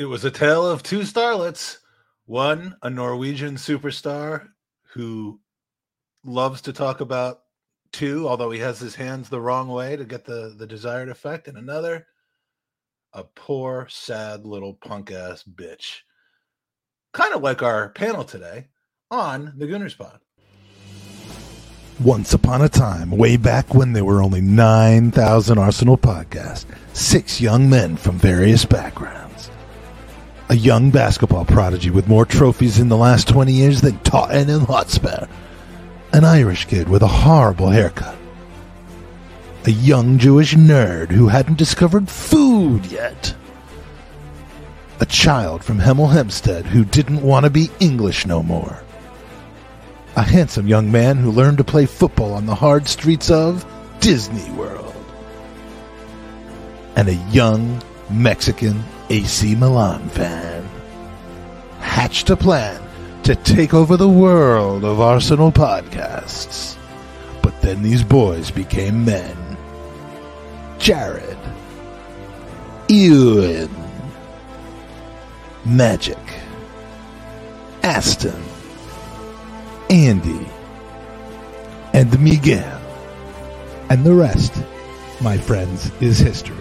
It was a tale of two starlets. One, a Norwegian superstar who loves to talk about two, although he has his hands the wrong way to get the, the desired effect, and another, a poor, sad little punk ass bitch. Kind of like our panel today on the Gooners Pod. Once upon a time, way back when there were only 9,000 Arsenal podcasts, six young men from various backgrounds. A young basketball prodigy with more trophies in the last 20 years than Totten Tottenham Hotspur. An Irish kid with a horrible haircut. A young Jewish nerd who hadn't discovered food yet. A child from Hemel Hempstead who didn't want to be English no more a handsome young man who learned to play football on the hard streets of Disney World, and a young Mexican AC Milan fan hatched a plan to take over the world of Arsenal podcasts. But then these boys became men. Jared, Ewan, Magic, Aston, Andy, and Miguel. And the rest, my friends, is history.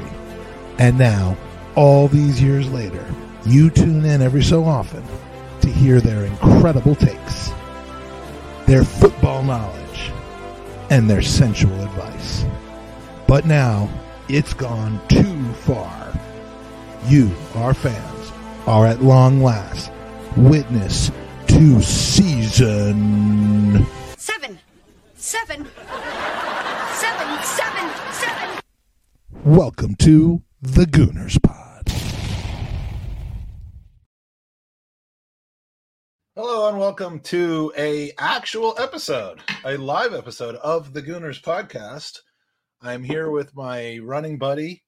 And now, all these years later, you tune in every so often to hear their incredible takes, their football knowledge, and their sensual advice. But now, it's gone too far. You, our fans, are at long last witness to season Seven. Seven. Seven. Seven. Seven. Welcome to the Gooners Pod. Hello and welcome to a actual episode, a live episode of the Gooners podcast. I'm here with my running buddy,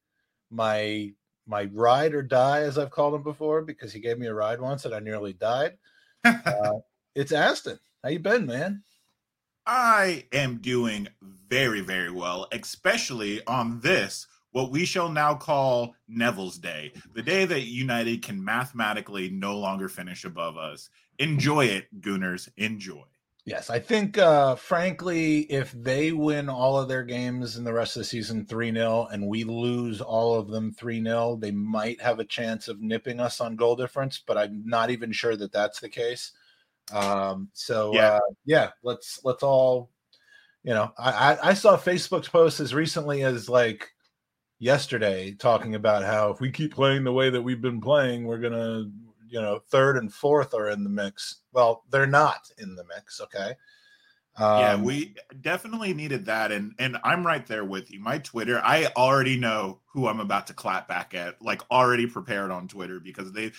my my ride or die, as I've called him before, because he gave me a ride once and I nearly died. Uh, it's Aston. How you been, man? I am doing very, very well, especially on this, what we shall now call Neville's Day, the day that United can mathematically no longer finish above us. Enjoy it, Gooners. Enjoy. Yes, I think, uh, frankly, if they win all of their games in the rest of the season 3 0 and we lose all of them 3 0, they might have a chance of nipping us on goal difference, but I'm not even sure that that's the case. Um, so, Yeah. uh, yeah, let's, let's all, you know, I, I, I saw Facebook's post as recently as like yesterday talking about how if we keep playing the way that we've been playing, we're going to, you know, third and fourth are in the mix. Well, they're not in the mix. Okay. yeah, Um, we definitely needed that, and and I'm right there with you. My Twitter, I already know who I'm about to clap back at, like already prepared on Twitter because they,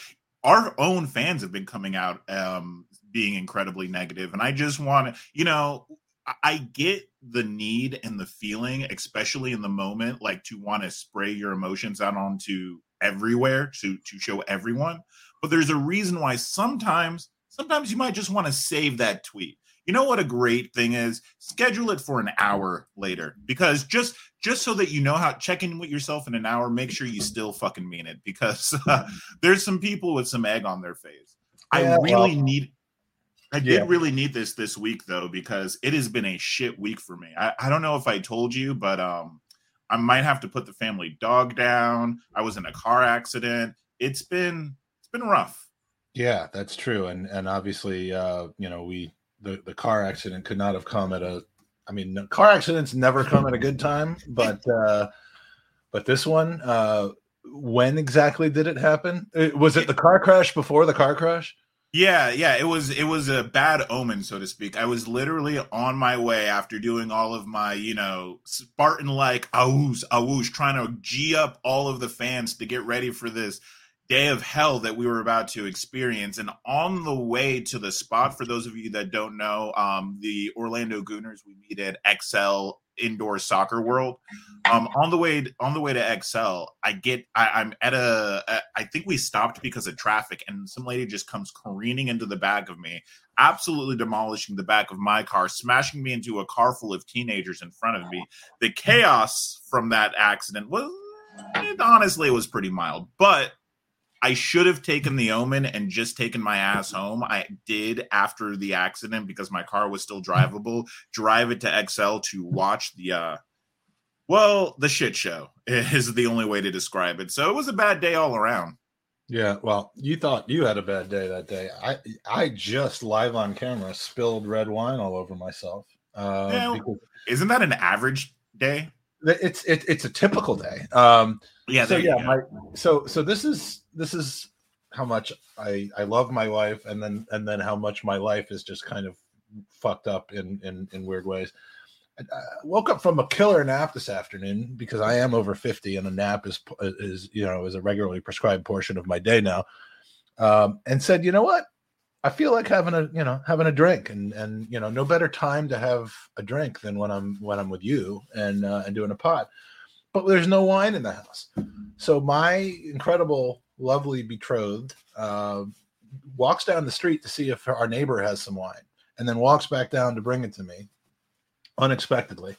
our own fans have been coming out um being incredibly negative, and I just want to, you know, I- I get the need and the feeling, especially in the moment, like to want to spray your emotions out onto everywhere to to show everyone. But there's a reason why sometimes sometimes you might just want to save that tweet. You know what a great thing is? Schedule it for an hour later because just just so that you know how check in with yourself in an hour make sure you still fucking mean it because uh, there's some people with some egg on their face. I really well, need i yeah. did really need this this week though because it has been a shit week for me. I, I don't know if i told you but um i might have to put the family dog down. I was in a car accident. It's been been rough Yeah, that's true, and and obviously, uh, you know, we the the car accident could not have come at a. I mean, no- car accidents never come at a good time, but uh, but this one, uh, when exactly did it happen? Uh, Was it the car crash before the car crash? Yeah, yeah, it was it was a bad omen, so to speak. I was literally on my way after doing all of my, you know, Spartan like awoosh, awoosh, trying to g up all of the fans to get ready for this day of hell that we were about to experience. And on the way to the spot, for those of you that don't know, um, the Orlando Gooners, we meet at XL Indoor Soccer World. Um, on the way on the way to XL, I get I, I'm at a, I think we stopped because of traffic, and some lady just comes careening into the back of me, absolutely demolishing the back of my car, smashing me into a car full of teenagers in front of me. The chaos from that accident was it, honestly was pretty mild, but I should have taken the Omen and just taken my ass home. I did after the accident because my car was still drivable. Drive it to XL to watch the uh well, the shit show is the only way to describe it. So it was a bad day all around. Yeah, well, you thought you had a bad day that day. I I just live on camera spilled red wine all over myself. Uh, because Isn't that an average day? it's it, it's a typical day. Um, Yeah, so yeah, my, so so this is this is how much I I love my wife, and then and then how much my life is just kind of fucked up in in in weird ways. I woke up from a killer nap this afternoon because I am over fifty, and a nap is is you know is a regularly prescribed portion of my day now. Um, and said, you know what? I feel like having a you know having a drink, and and you know no better time to have a drink than when I'm when I'm with you and uh, and doing a pod. But there's no wine in the house, so my incredible, lovely betrothed uh, walks down the street to see if our neighbor has some wine, and then walks back down to bring it to me unexpectedly.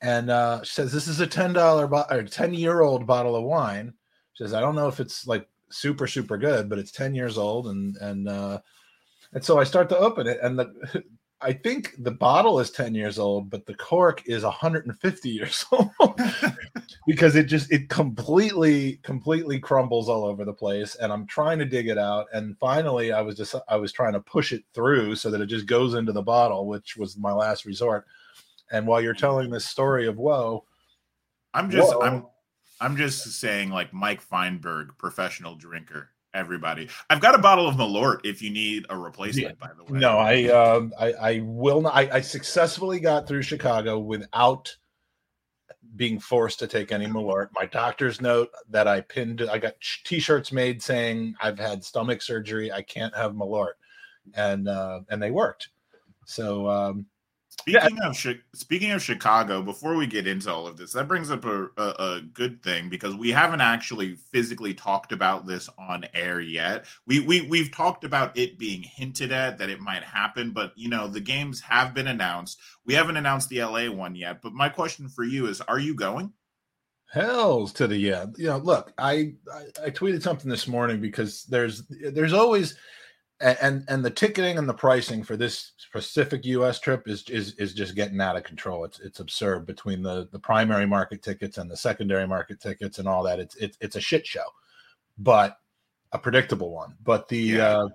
And uh, she says, "This is a ten dollar bo- or ten year old bottle of wine." She says, "I don't know if it's like super super good, but it's ten years old." And and uh, and so I start to open it, and the I think the bottle is ten years old, but the cork is 150 years old because it just it completely completely crumbles all over the place. And I'm trying to dig it out, and finally I was just I was trying to push it through so that it just goes into the bottle, which was my last resort. And while you're telling this story of woe, I'm just Whoa. I'm I'm just saying like Mike Feinberg, professional drinker. Everybody, I've got a bottle of Malort if you need a replacement. By the way, no, I um, I, I will not. I, I successfully got through Chicago without being forced to take any Malort. My doctor's note that I pinned. I got T-shirts made saying I've had stomach surgery. I can't have Malort, and uh, and they worked. So um, Speaking of Chi- speaking of Chicago, before we get into all of this, that brings up a, a, a good thing because we haven't actually physically talked about this on air yet. We we we've talked about it being hinted at that it might happen, but you know the games have been announced. We haven't announced the LA one yet. But my question for you is: Are you going? Hells to the yeah. You know, look, I, I I tweeted something this morning because there's there's always a- and and the ticketing and the pricing for this specific US trip is is is just getting out of control. It's it's absurd between the the primary market tickets and the secondary market tickets and all that. It's it's it's a shit show. But a predictable one. But the Yeah. uh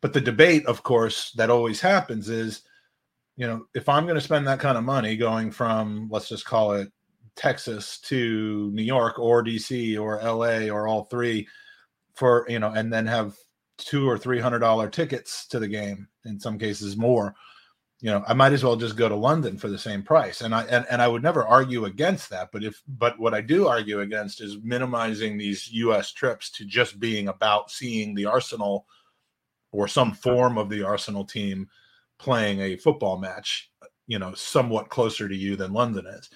but the debate of course that always happens is you know, if I'm going to spend that kind of money going from let's just call it Texas to New York or DC or LA or all three for you know, and then have two or three hundred dollar tickets to the game, in some cases more. You know, I might as well just go to London for the same price. And I and, and I would never argue against that. But if but what I do argue against is minimizing these US trips to just being about seeing the Arsenal or some form of the Arsenal team playing a football match, you know, somewhat closer to you than London is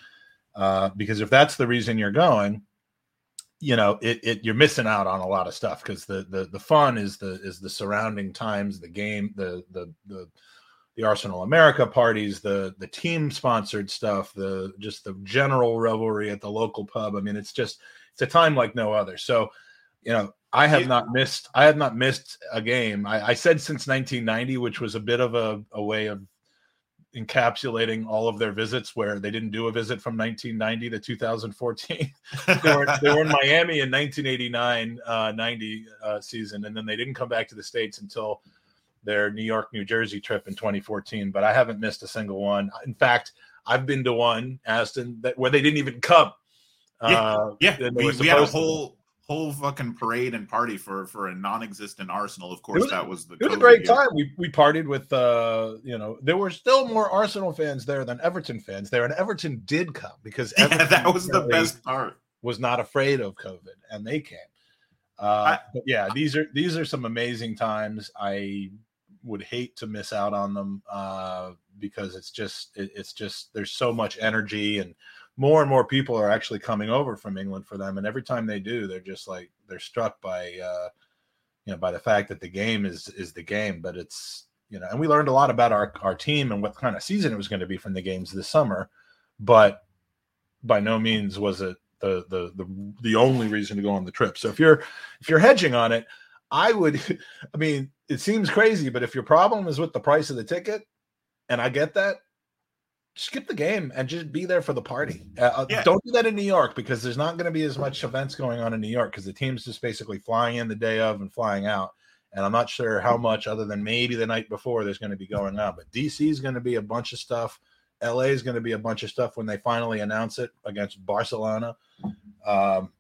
uh, because if that's the reason you're going, you know, it, it you're missing out on a lot of stuff because the the the fun is the is the surrounding times, the game, the the the the Arsenal America parties, the the team sponsored stuff, the just the general revelry at the local pub. I mean, it's just it's a time like no other. So, you know, I have not missed I have not missed a game. I, I said since 1990, which was a bit of a, a way of encapsulating all of their visits where they didn't do a visit from 1990 to 2014 they, were, they were in miami in 1989 uh, 90 uh, season and then they didn't come back to the states until their new york new jersey trip in 2014 but i haven't missed a single one. In fact i've been to one aston that where they didn't even come. Uh, yeah, we, we had a whole whole fucking parade and party for for a non-existent Arsenal. Of course, was- that was the. It was a great year. time. We we partied with uh you know there were still more Arsenal fans there than Everton fans there, and Everton did come because Yeah, that was the best part. was not afraid of COVID, and they came. Uh, I- but yeah, these are these are some amazing times. I would hate to miss out on them uh, because it's just it, it's just there's so much energy and more and more people are actually coming over from England for them, and every time they do, they're just like they're struck by uh, you know by the fact that the game is is the game, but it's you know, and we learned a lot about our our team and what kind of season it was going to be from the games this summer, but by no means was it the the the the only reason to go on the trip. So if you're if you're hedging on it, I would, I mean, it seems crazy, but if your problem is with the price of the ticket, and I get that, skip the game and just be there for the party. Uh, uh Yeah. Don't do that in New York because there's not going to be as much events going on in New York because the team's just basically flying in the day of and flying out. And I'm not sure how much, other than maybe the night before, there's going to be going on. But DC is going to be a bunch of stuff. LA is going to be a bunch of stuff when they finally announce it against Barcelona um,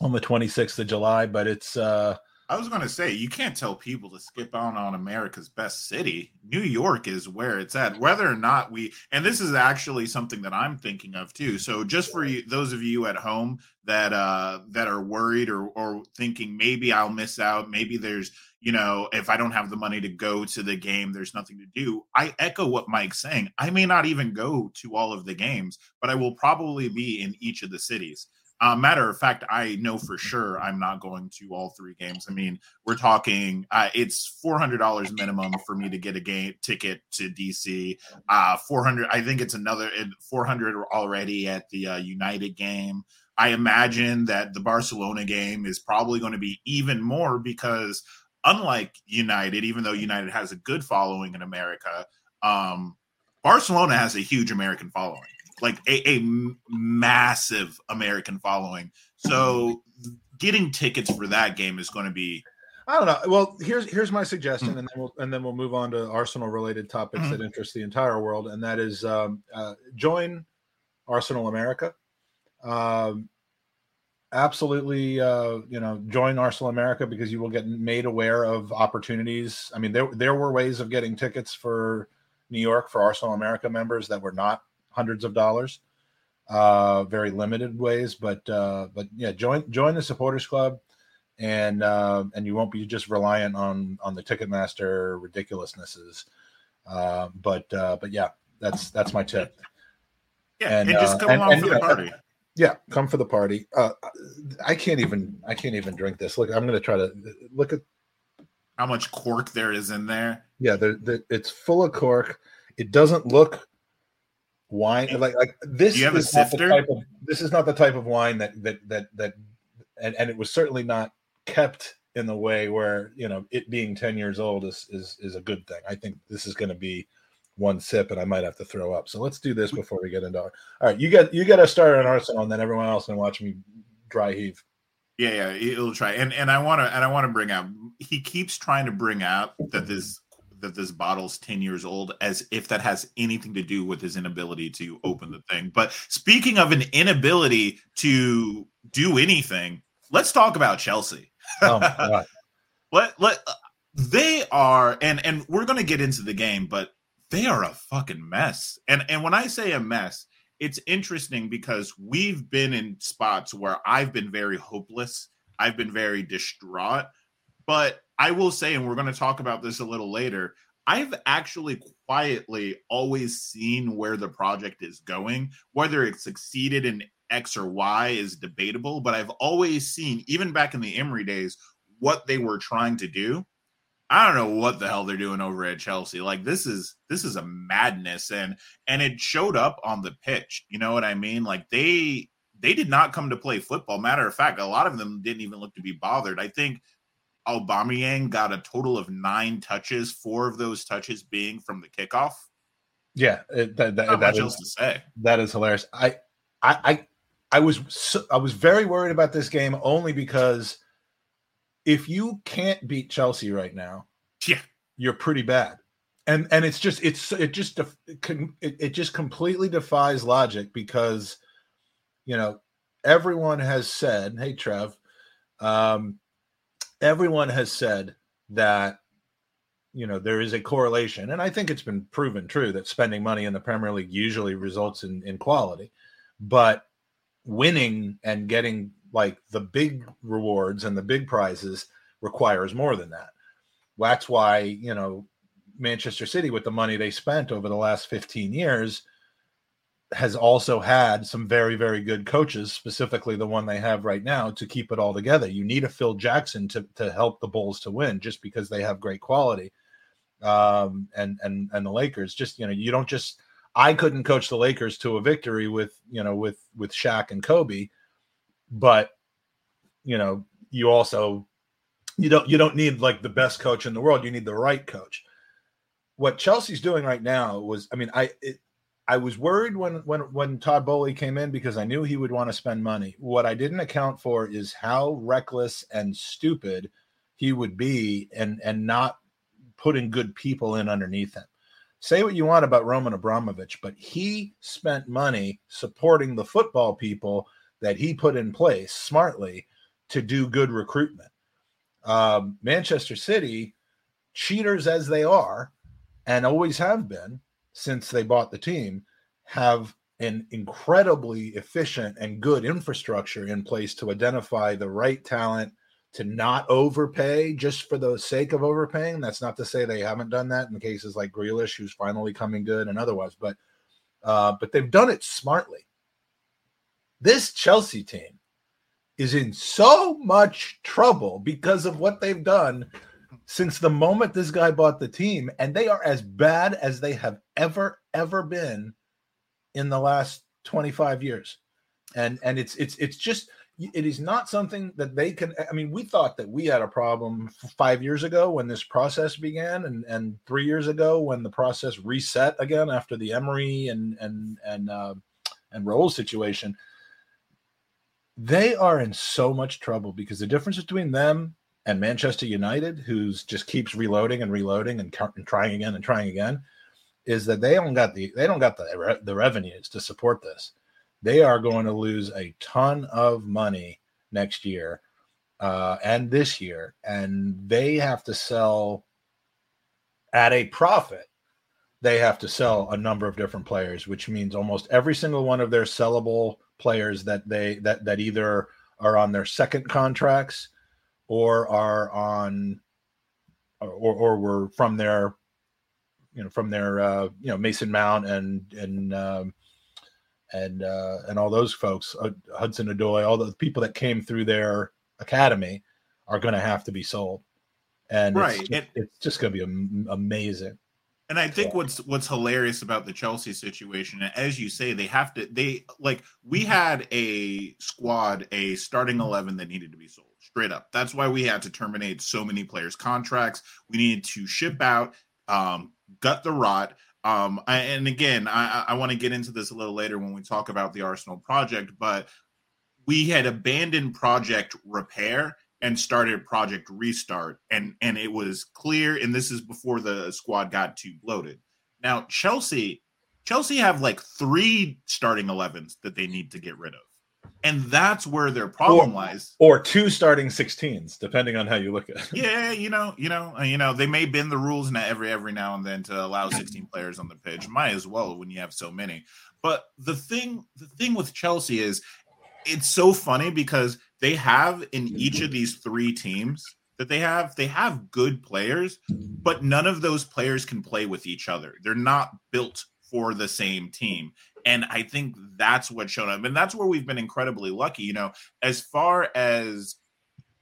on the 26th of July. But it's uh, I was going to say you can't tell people to skip out on America's best city. New York is where it's at. Whether or not we, and this is actually something that I'm thinking of too. So just for you, those of you at home that uh that are worried or or thinking maybe I'll miss out, maybe there's you know if I don't have the money to go to the game, there's nothing to do. I echo what Mike's saying. I may not even go to all of the games, but I will probably be in each of the cities. Uh, matter of fact, I know for sure I'm not going to all three games. I mean, we're talking uh, it's four hundred dollars minimum for me to get a game ticket to DC. Uh, four hundred. I think it's another four hundred already at the uh, United game. I imagine that the Barcelona game is probably going to be even more because unlike United, even though United has a good following in America, um, Barcelona has a huge American following like a massive American following. So getting tickets for that game is going to be I don't know. Well, here's here's my suggestion, Hmm. and then we'll and then we'll move on to Arsenal related topics Mhm. that interest the entire world, and that is um, uh, join Arsenal America. Um, absolutely, uh, you know, join Arsenal America because you will get made aware of opportunities. I mean, there there were ways of getting tickets for New York for Arsenal America members that were not hundreds of dollars, uh, very limited ways. But uh, but yeah, join join the supporters club and uh, and you won't be just reliant on on the Ticketmaster ridiculousnesses. Uh, but uh, but yeah, that's that's my tip. yeah, And, and, just uh, come and- along and, for you the party. Yeah, come for the party. Uh, I can't even I can't even drink this. Look, I'm going to try to look at. How much cork there is in there? Yeah, there, there, it's full of cork. It doesn't look wine like like this. You have a is not the type of, this is not the type of wine that that that that, and, and it was certainly not kept in the way where you know it being 10 years old is is is a good thing i think this is going to be one sip and i might have to throw up so let's do this before we get into all right you get you get us started on arsenal and then everyone else can watch me dry heave Yeah, yeah, he'll try. And and I want to and I want to bring out. He keeps trying to bring out that this that this bottle's ten years old, as if that has anything to do with his inability to open the thing. But speaking of an inability to do anything, let's talk about Chelsea. oh god Let let they are, and and we're gonna get into the game, but they are a fucking mess. And and when I say a mess, it's interesting because we've been in spots where I've been very hopeless. I've been very distraught. But I will say, and we're going to talk about this a little later, I've actually quietly always seen where the project is going. Whether it succeeded in X or Y is debatable, but I've always seen, even back in the Emery days, what they were trying to do. I don't know what the hell they're doing over at Chelsea. Like this is this is a madness and and it showed up on the pitch. You know what I mean? Like they they did not come to play football. Matter of fact, a lot of them didn't even look to be bothered. I think Aubameyang got a total of nine touches, four of those touches being from the kickoff. yeah it, that, that, Not that much is- else to say. That is hilarious. I, I, I, I was so, I was very worried about this game only because if you can't beat Chelsea right now, Yeah. you're pretty bad. And and it's just it's it just def- it, can- it, it just completely defies logic because you know everyone has said, hey Trev, um, everyone has said that you know there is a correlation and i think it's been proven true that spending money in the premier league usually results in, in quality but winning and getting like the big rewards and the big prizes requires more than that. That's why you know manchester city with the money they spent over the last 15 years has also had some very very good coaches specifically the one they have right now to keep it all together you need a phil jackson to, to help the bulls to win just because they have great quality um and and and the lakers just you know you don't just i couldn't coach the lakers to a victory with you know with with Shaq and kobe but you know you also you don't you don't need like the best coach in the world. You need the right coach. What Chelsea's doing right now was, I mean, I it, I was worried when when when Todd Boehly came in because I knew he would want to spend money. What I didn't account for is how reckless and stupid he would be, and and not putting good people in underneath him. Say what you want about Roman Abramovich, but he spent money supporting the football people that he put in place smartly to do good recruitment. Um, Manchester City, cheaters as they are, and always have been since they bought the team, have an incredibly efficient and good infrastructure in place to identify the right talent to not overpay just for the sake of overpaying. That's not to say they haven't done that in cases like Grealish, who's finally coming good and otherwise, but uh, but they've done it smartly. This Chelsea team is in so much trouble because of what they've done since the moment this guy bought the team, and they are as bad as they have ever, ever been in the last 25 years. And and it's it's it's just it is not something that they can i mean we thought that we had a problem five years ago when this process began and and three years ago when the process reset again after the emery and and and uh, and Raúl situation they are in so much trouble because the difference between them and manchester united who's just keeps reloading and reloading and, and trying again and trying again is that they don't got the they don't got the the revenues to support this they are going to lose a ton of money next year uh, and this year, and they have to sell at a profit. They have to sell a number of different players, which means almost every single one of their sellable players that they that that either are on their second contracts or are on or or were from their you know from their uh, you know Mason Mount and and um, and uh, and all those folks, uh, Hudson Odoi, all the people that came through their academy are going to have to be sold, and right, it's just, it's just going to be amazing. And I think what's what's hilarious about the Chelsea situation, as you say, they have to they like we had a squad, a starting eleven that needed to be sold straight up. That's why we had to terminate so many players' contracts. We needed to ship out, um, gut the rot. Um, I, and again, I, I want to get into this a little later when we talk about the Arsenal project, but we had abandoned project repair and started project restart, and and it was clear. And this is before the squad got too bloated. Now Chelsea, Chelsea have like three starting 11s that they need to get rid of and that's where their problem or, lies. Or two starting 16s, depending on how you look at it. Yeah, you know, you know, you know, they may bend the rules now every every now and then to allow 16 players on the pitch. Might as well when you have so many. But the thing, the thing with Chelsea is, it's so funny because they have in each of these three teams that they have, they have good players, but none of those players can play with each other. They're not built for the same team. And I think that's what showed up. And that's where we've been incredibly lucky. You know, as far as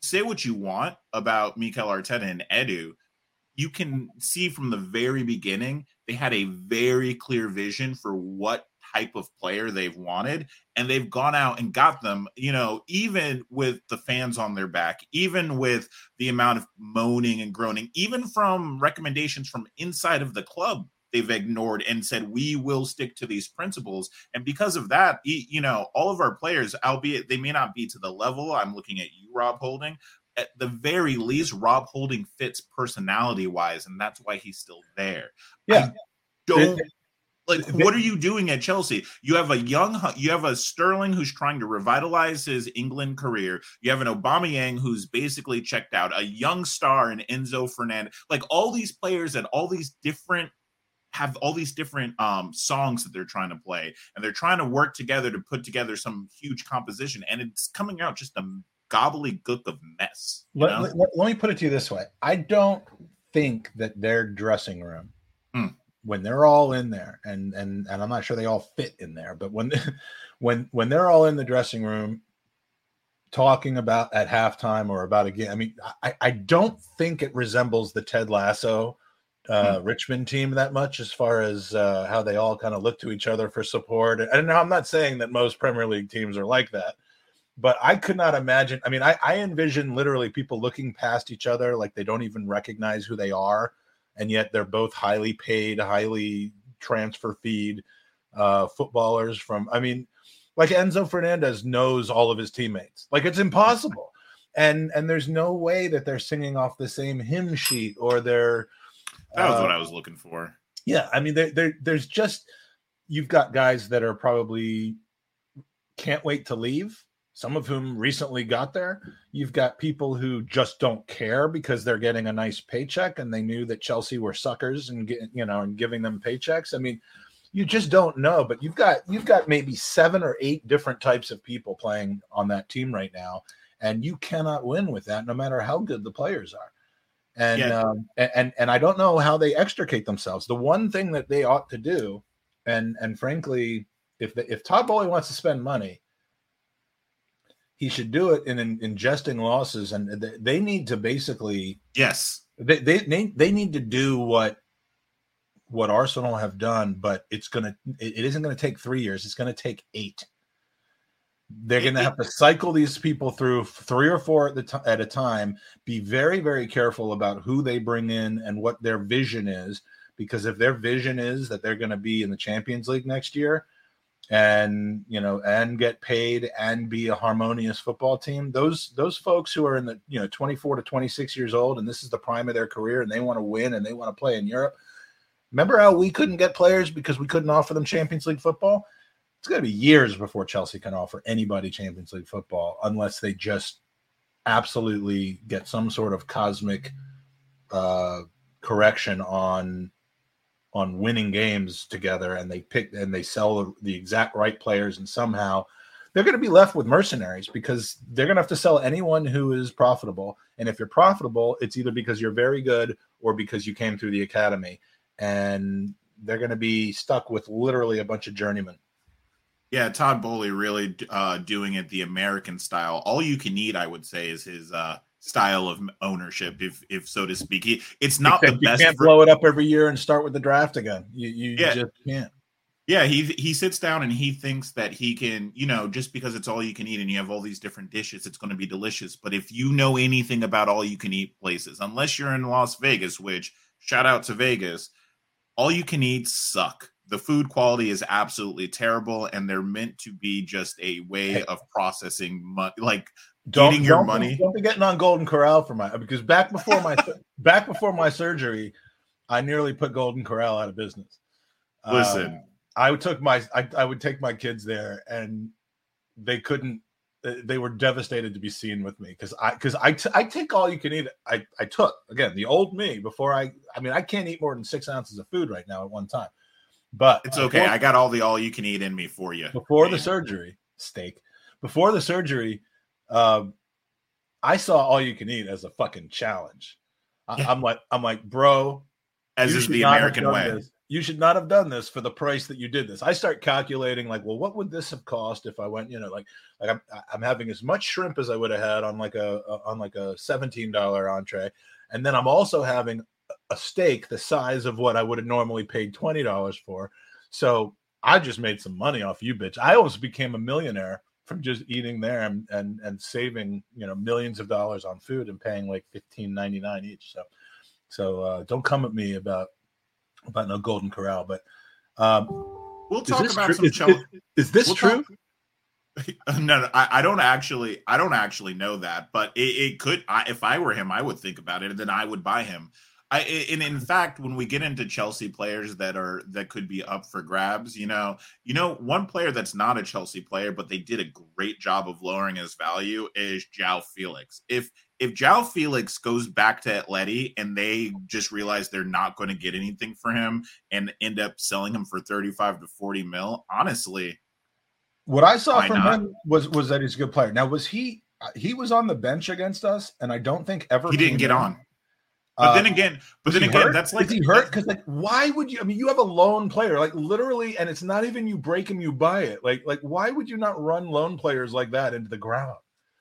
say what you want about Mikel Arteta and Edu, you can see from the very beginning, they had a very clear vision for what type of player they've wanted and they've gone out and got them you know even with the fans on their back even with the amount of moaning and groaning even from recommendations from inside of the club they've ignored and said we will stick to these principles and because of that you know all of our players albeit they may not be to the level i'm looking at you rob holding at the very least rob holding fits personality wise and that's why he's still there yeah I don't like what are you doing at Chelsea? You have a young you have a Sterling who's trying to revitalize his England career. You have an Aubameyang who's basically checked out, a young star in Enzo Fernandez. Like all these players at all these different have all these different um, songs that they're trying to play, and they're trying to work together to put together some huge composition, and it's coming out just a gobbledygook of mess. Let, let, let, me put it to you this way: I don't think that their dressing room, mm. when they're all in there, and and and I'm not sure they all fit in there, but when when when they're all in the dressing room talking about at halftime or about a game, I mean, I, I don't think it resembles the Ted Lasso uh, hmm. Richmond team that much as far as uh, how they all kind of look to each other for support. And I'm not saying that most Premier League teams are like that, but I could not imagine. I mean, I, I envision literally people looking past each other like they don't even recognize who they are, and yet they're both highly paid, highly transfer feed uh, footballers from. I mean, like Enzo Fernandez knows all of his teammates. Like it's impossible, and and there's no way that they're singing off the same hymn sheet or they're. That was uh, what I was looking for. yeah, I mean, there, there, there's just you've got guys that are probably can't wait to leave. Some of whom recently got there. You've got people who just don't care because they're getting a nice paycheck and they knew that Chelsea were suckers and get, you know and giving them paychecks. I mean, you just don't know. But you've got you've got maybe seven or eight different types of people playing on that team right now, and you cannot win with that, no matter how good the players are and Yeah. um, and and I don't know how they extricate themselves. The one thing that they ought to do, and and frankly, if the, if Todd Boehly wants to spend money, he should do it in, in ingesting losses, and they, they need to basically Yes. they, they they they need to do what what Arsenal have done, but it's gonna it, it isn't gonna take three years. It's gonna take eight. They're gonna have to cycle these people through three or four at the t- at a time. Be very very careful about who they bring in and what their vision is, because if their vision is that they're gonna be in the Champions League next year, and you know and get paid and be a harmonious football team those those folks who are in the you know 24 to 26 years old and this is the prime of their career and they want to win and they want to play in Europe remember how we couldn't get players because we couldn't offer them Champions League football it's going to be years before Chelsea can offer anybody Champions League football unless they just absolutely get some sort of cosmic uh correction on on winning games together and they pick and they sell the, the exact right players and somehow they're going to be left with mercenaries because they're going to have to sell anyone who is profitable. And if you're profitable it's either because you're very good or because you came through the academy. And they're going to be stuck with literally a bunch of journeymen Yeah, Todd Boehly really uh, doing it the American style. All you can eat, I would say, is his uh, style of ownership, if if so to speak. He, it's not the Except you best. can't ver- blow it up every year and start with the draft again you, you Yeah. just can't Yeah, he he sits down and he thinks that he can, you know, just because it's all you can eat and you have all these different dishes, it's going to be delicious. But if you know anything about all you can eat places, unless you're in Las Vegas, which shout out to Vegas, all you can eat suck. The food quality is absolutely terrible, and they're meant to be just a way of processing money. Like don't, Eating your don't money. Don't be getting on Golden Corral for my because back before my back before my surgery, I nearly put Golden Corral out of business. Uh, Listen, I took my I, I would take my kids there, and they couldn't. They were devastated to be seen with me because I because I, t- I take all you can eat. I I took again the old me before I. I mean I can't eat more than six ounces of food right now at one time, but it's okay. I got all the all you can eat in me for you. before the surgery steak before the surgery um i saw all you can eat as a fucking challenge I, i'm like i'm like bro as is the American way. this. you should not have done this for the price that you did this i start calculating like well what would this have cost if i went you know like like i'm, I'm having as much shrimp as i would have had on like a, a on like a $17 entree and then i'm also having a steak the size of what i would have normally paid $20 for so I just made some money off you, bitch. I almost became a millionaire from just eating there and and, and saving you know millions of dollars on food and paying like fifteen ninety nine each. So so uh, don't come at me about about no Golden Corral. But um, We'll talk about true? some Is, is- is this We'll true? talk- no, no I, I don't actually. I don't actually know that, but it, it could. I, if I were him, I would think about it, and then I would buy him. I, and in fact, when we get into Chelsea players that are that could be up for grabs, you know, you know, one player that's not a Chelsea player, but they did a great job of lowering his value is João Felix. If if João Felix goes back to Atleti and they just realize they're not going to get anything for him and end up selling him for thirty five to forty mil, honestly, What I saw from not? him was was that he's a good player. Now was he? He was on the bench against us, and I don't think ever he didn't get in. on. But Uh, then again, but then again, hurt? that's like is he hurt? Because like, why would you? I mean, you have a loan player, like literally, and it's not even you break him, you buy it. Like, like why would you not run loan players like that into the ground?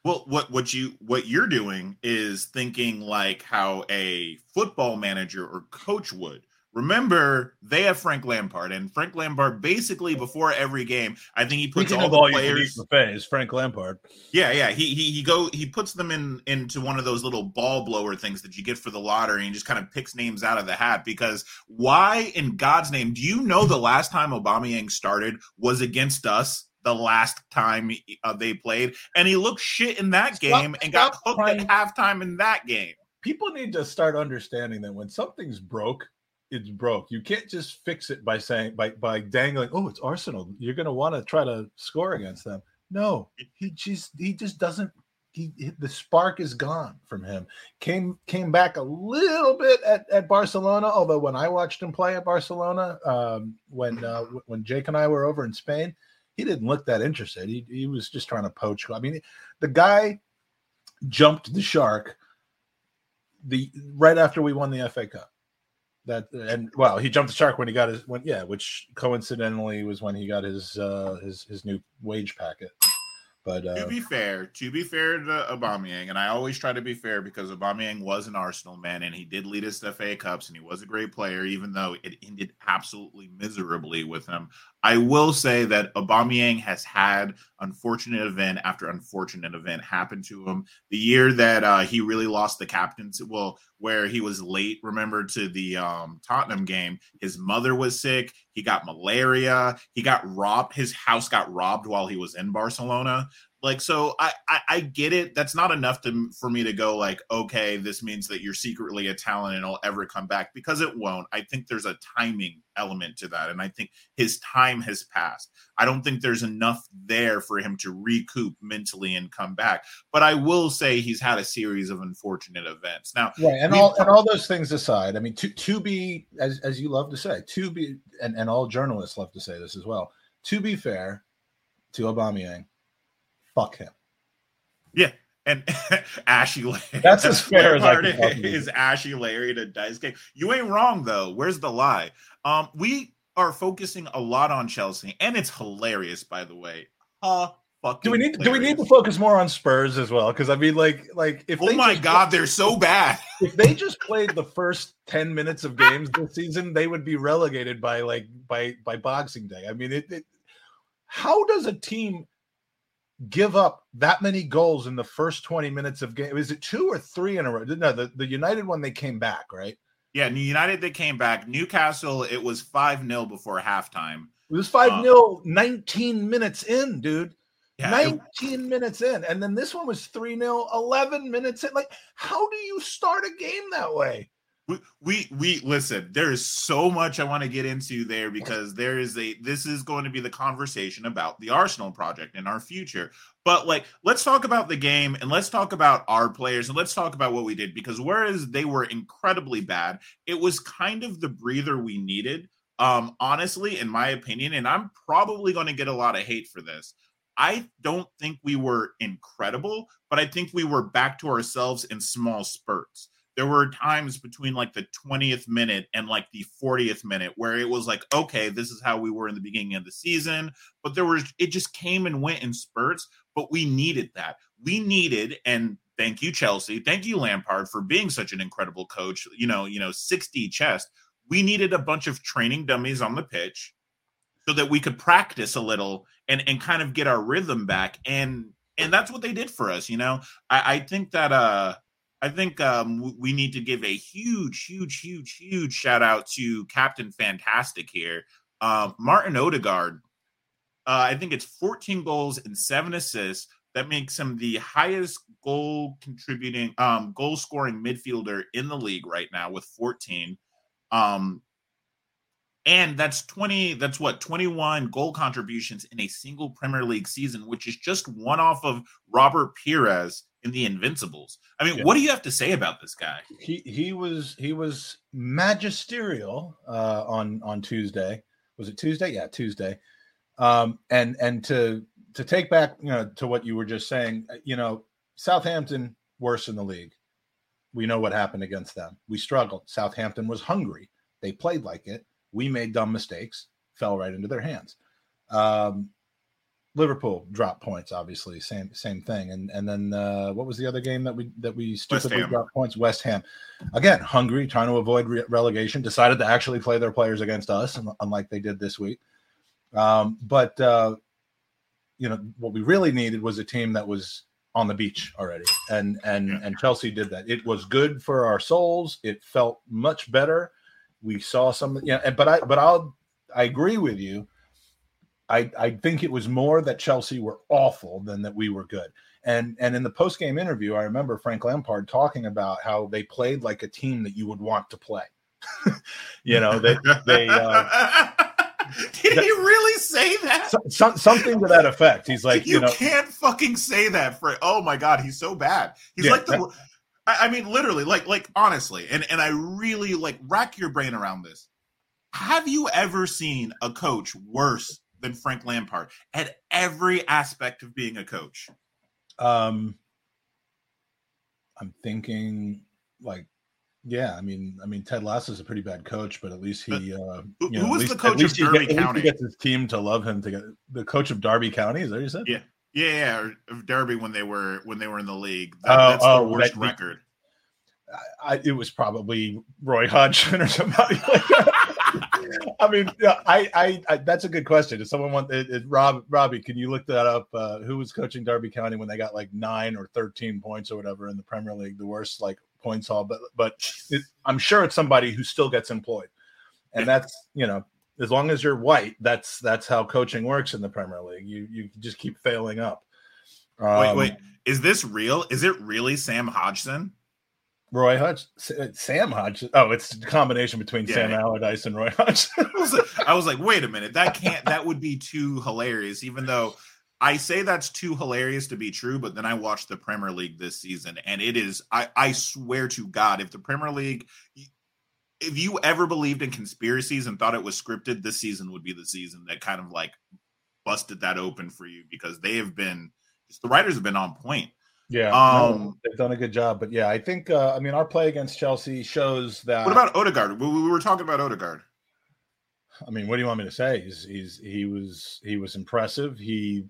Well, what what you what you're doing is thinking like how a football manager or coach would, Remember, they have Frank Lampard, and Frank Lampard basically before every game, I think he puts all the all players. eat Frank Lampard. Yeah, yeah. He he he go he puts them in into one of those little ball blower things that you get for the lottery and just kind of picks names out of the hat because why in God's name do you know the last time Aubameyang started was against us? The last time uh, they played, and he looked shit in that Stop- game and got hooked trying- at halftime in that game. People need to start understanding that when something's broke, it's broke. You can't just fix it by saying by by dangling. Oh, it's Arsenal. You're going to want to try to score against them. No, he just he just doesn't. He, he- the spark is gone from him. Came came back a little bit at, at Barcelona. Although when I watched him play at Barcelona, um, when uh, when Jake and I were over in Spain, he didn't look that interested. He he was just trying to poach. I mean, the guy jumped the shark the right after we won the FA Cup. That and well, he jumped the shark when he got his when yeah, which coincidentally was when he got his uh his his new wage packet. But uh, To be fair, to be fair to Aubameyang, and I always try to be fair because Aubameyang was an Arsenal man and he did lead us to FA Cups and he was a great player, even though it ended absolutely miserably with him. I will say that Aubameyang has had unfortunate event after unfortunate event happen to him. The year that uh, he really lost the captaincy, well, where he was late, remember to the um, Tottenham game, his mother was sick. He got malaria. He got robbed. His house got robbed while he was in Barcelona like so I, I i get it. That's not enough to for me to go like okay this means that you're secretly a talent and it'll ever come back because it won't. I think there's a timing element to that and i think his time has passed. I don't think there's enough there for him to recoup mentally and come back but i will say he's had a series of unfortunate events. Now right, and all and all those things aside, I mean to to be as as you love to say, to be and, and all journalists love to say this as well. To be fair to Aubameyang, fuck him. Yeah. And Ashy Larry. That's as fair as I can is Ashy Larry to dice game. You ain't wrong though. Where's the lie? Um, we are focusing a lot on Chelsea, and it's hilarious, by the way. Uh fucking Do we need do we need to focus more on Spurs as well? Because I mean, like like if Oh my god, they're so bad. if they just played the first 10 minutes of games this season they would be relegated by like by by boxing day i mean it, it how does a team give up that many goals in the first 20 minutes of game. Is it two or three in a row? No the, the united one they came back right? Yeah, New United they came back. Newcastle, it was 5-0 before halftime. it was 5 Uh, 0 19 minutes in dude. Yeah, it- 19 minutes in and then this one was 3 0 11 minutes in. Like how do you start a game that way we, we listen there is so much i want to get into there because there is a this is going to be the conversation about the arsenal project and our future. But like let's talk about the game and let's talk about our players and let's talk about what we did because whereas they were incredibly bad it was kind of the breather we needed um honestly in my opinion and i'm probably going to get a lot of hate for this. I don't think we were incredible, but I think we were back to ourselves in small spurts there were times between like the 20th minute and like the 40th minute where it was like okay this is how we were in the beginning of the season but there was it just came and went in spurts but we needed that. We needed and thank you chelsea thank you lampard for being such an incredible coach you know you know 60 chest we needed a bunch of training dummies on the pitch so that we could practice a little and and kind of get our rhythm back and and that's what they did for us you know? I i think that uh I think um, we need to give a huge, huge, huge, huge shout out to Captain Fantastic here, uh, Martin Odegaard. Uh, I think it's 14 goals and seven assists. That makes him the highest goal contributing, um, goal scoring midfielder in the league right now with 14. Um, and that's 20, that's what, 21 goal contributions in a single Premier League season, which is just one off of Robert Pires in the Invincibles. I mean, Yeah. what do you have to say about this guy? he he was he was magisterial uh on on tuesday. Was it tuesday? Yeah tuesday. Um and and to to take back you know to what you were just saying uh, you know southampton worse in the league. We know what happened against them. We struggled. Southampton was hungry. They played like it. We made dumb mistakes. Fell right into their hands. Um Liverpool dropped points, obviously, same same thing. And and then uh, what was the other game that we that we stupidly dropped points? West Ham, again, hungry, trying to avoid re- relegation, decided to actually play their players against us, unlike they did this week. Um, but uh, you know what we really needed was a team that was on the beach already, and and Yeah. and Chelsea did that. It was good for our souls. It felt much better. We saw some, yeah. and- But I but I'll I agree with you. I, I think it was more that Chelsea were awful than that we were good. And and in the post game interview, I remember Frank Lampard talking about how they played like a team that you would want to play. you know, they they uh, Did he really say that? so, some, something to that effect. He's like, you, you know, can't fucking say that for oh my god he's so bad he's Yeah, like the I, I mean literally like like honestly and and i really like rack your brain around this have you ever seen a coach worse than frank lampard at every aspect of being a coach um, I'm thinking like, yeah, I mean, I mean, Ted Lasso's is a pretty bad coach, but at least he, uh, Who- you who know, was at the least- coach of Derby get- County? Gets his team to love him to get the coach of Derby County. Is that what you said? Yeah. yeah yeah or of derby when they were when they were in the league Oh, that's oh, the worst that- record I, it was probably Roy Hodgson or somebody like that. I mean, I, I, I, that's a good question. If someone want, it, it, Rob, Robbie, can you look that up? Uh, who was coaching Derby County when they got like nine or thirteen points or whatever in the Premier League, the worst like points haul? But, but it, I'm sure it's somebody who still gets employed, and that's you know, as long as you're white, that's that's how coaching works in the Premier League. You you just keep failing up. wait Um, wait is this real is it really sam hodgson Roy Hutch, Sam Hutch. Oh, it's a combination between Yeah. Sam Allardyce and Roy Hutch. I was, like, I was like, wait a minute, that can't that would be too hilarious, even though I say that's too hilarious to be true, but then I watched the Premier League this season and it is I, I swear to God, if the Premier League if you ever believed in conspiracies and thought it was scripted, this season would be the season that kind of like busted that open for you because they have been just the writers have been on point. Yeah, Um, no, they've done a good job. But yeah, I think uh, I mean our play against Chelsea shows that. What about Odegaard? We, we were talking about Odegaard. I mean, what do you want me to say? He's, he's he was he was impressive. He,